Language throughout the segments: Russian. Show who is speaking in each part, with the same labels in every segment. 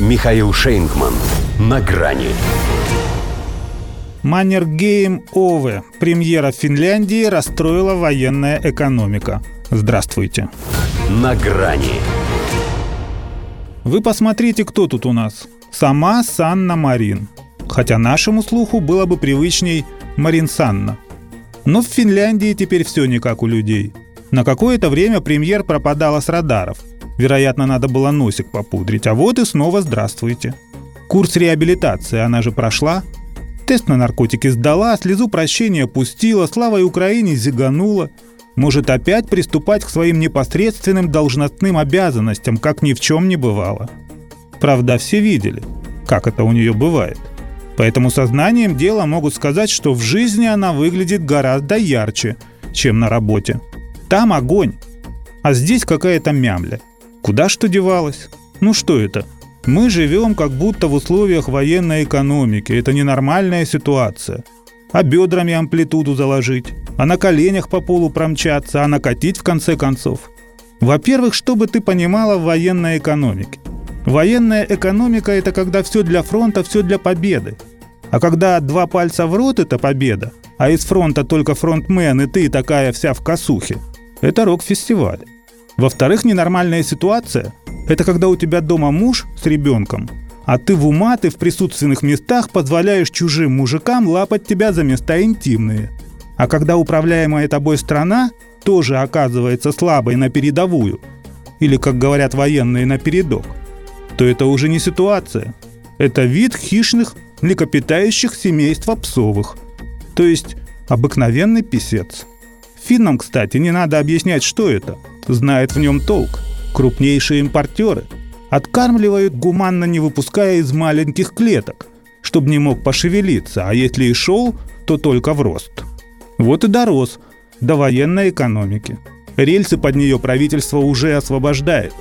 Speaker 1: Михаил Шейнгман. На грани.
Speaker 2: Маннергейм Ове. Премьера в Финляндии расстроила военная экономика. Здравствуйте.
Speaker 1: На грани.
Speaker 2: Вы посмотрите, кто тут у нас. Сама Санна Марин. Хотя нашему слуху было бы привычней Марин Санна. Но в Финляндии теперь все не как у людей. На какое-то время премьер пропадала с радаров. Вероятно, надо было носик попудрить. А вот и снова здравствуйте. Курс реабилитации она же прошла. Тест на наркотики сдала, слезу прощения пустила, славой Украине зиганула. Может опять приступать к своим непосредственным должностным обязанностям, как ни в чем не бывало. Правда, все видели, как это у нее бывает. Поэтому сознанием дела могут сказать, что в жизни она выглядит гораздо ярче, чем на работе. Там огонь, а здесь какая-то мямля. Куда что девалось? Ну что это? Мы живем как будто в условиях военной экономики. Это ненормальная ситуация. А бедрами амплитуду заложить, а на коленях по полу промчаться, а накатить в конце концов. Во-первых, чтобы ты понимала в военной экономике. Военная экономика – это когда все для фронта, все для победы. А когда два пальца в рот – это победа, а из фронта только фронтмен и ты такая вся в косухе – это рок-фестиваль. Во-вторых, ненормальная ситуация – это когда у тебя дома муж с ребенком, а ты в ума, ты в присутственных местах позволяешь чужим мужикам лапать тебя за места интимные. А когда управляемая тобой страна тоже оказывается слабой на передовую, или, как говорят военные, на передок, то это уже не ситуация. Это вид хищных, млекопитающих семейства псовых. То есть обыкновенный писец. Финнам, кстати, не надо объяснять, что это – знает в нем толк. Крупнейшие импортеры откармливают гуманно не выпуская из маленьких клеток, чтобы не мог пошевелиться, а если и шел, то только в рост. Вот и дорос до военной экономики. Рельсы под нее правительство уже освобождает.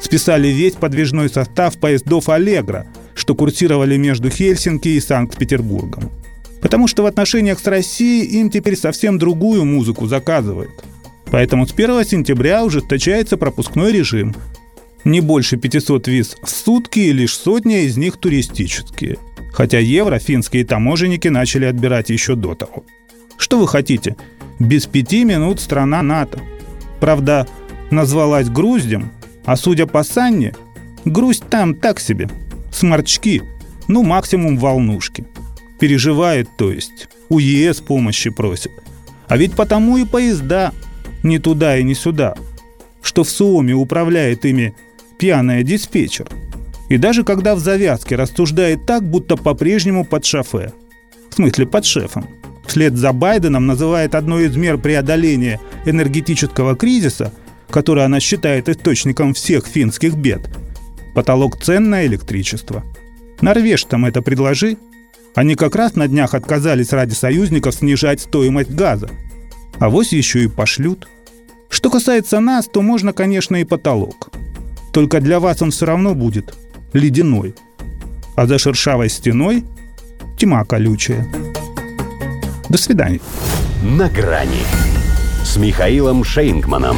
Speaker 2: Списали весь подвижной состав поездов «Аллегро», что курсировали между Хельсинки и Санкт-Петербургом. Потому что в отношениях с Россией им теперь совсем другую музыку заказывают – Поэтому с 1 сентября ужесточается пропускной режим. Не больше 500 виз в сутки и лишь сотня из них туристические. Хотя евро финские таможенники начали отбирать еще до того. Что вы хотите? Без пяти минут страна НАТО. Правда, назвалась Груздем, а судя по Санне, грусть там так себе. Сморчки, ну максимум волнушки. Переживает, то есть. У ЕС помощи просит. А ведь потому и поезда ни туда и ни сюда, что в Суоме управляет ими пьяная диспетчер. И даже когда в завязке рассуждает так, будто по-прежнему под шофе. В смысле, под шефом. Вслед за Байденом называет одной из мер преодоления энергетического кризиса, который она считает источником всех финских бед, потолок цен на электричество. Норвежцам это предложи. Они как раз на днях отказались ради союзников снижать стоимость газа – а вось еще и пошлют. Что касается нас, то можно, конечно, и потолок. Только для вас он все равно будет ледяной. А за шершавой стеной тьма колючая. До свидания.
Speaker 1: На грани с Михаилом Шейнгманом.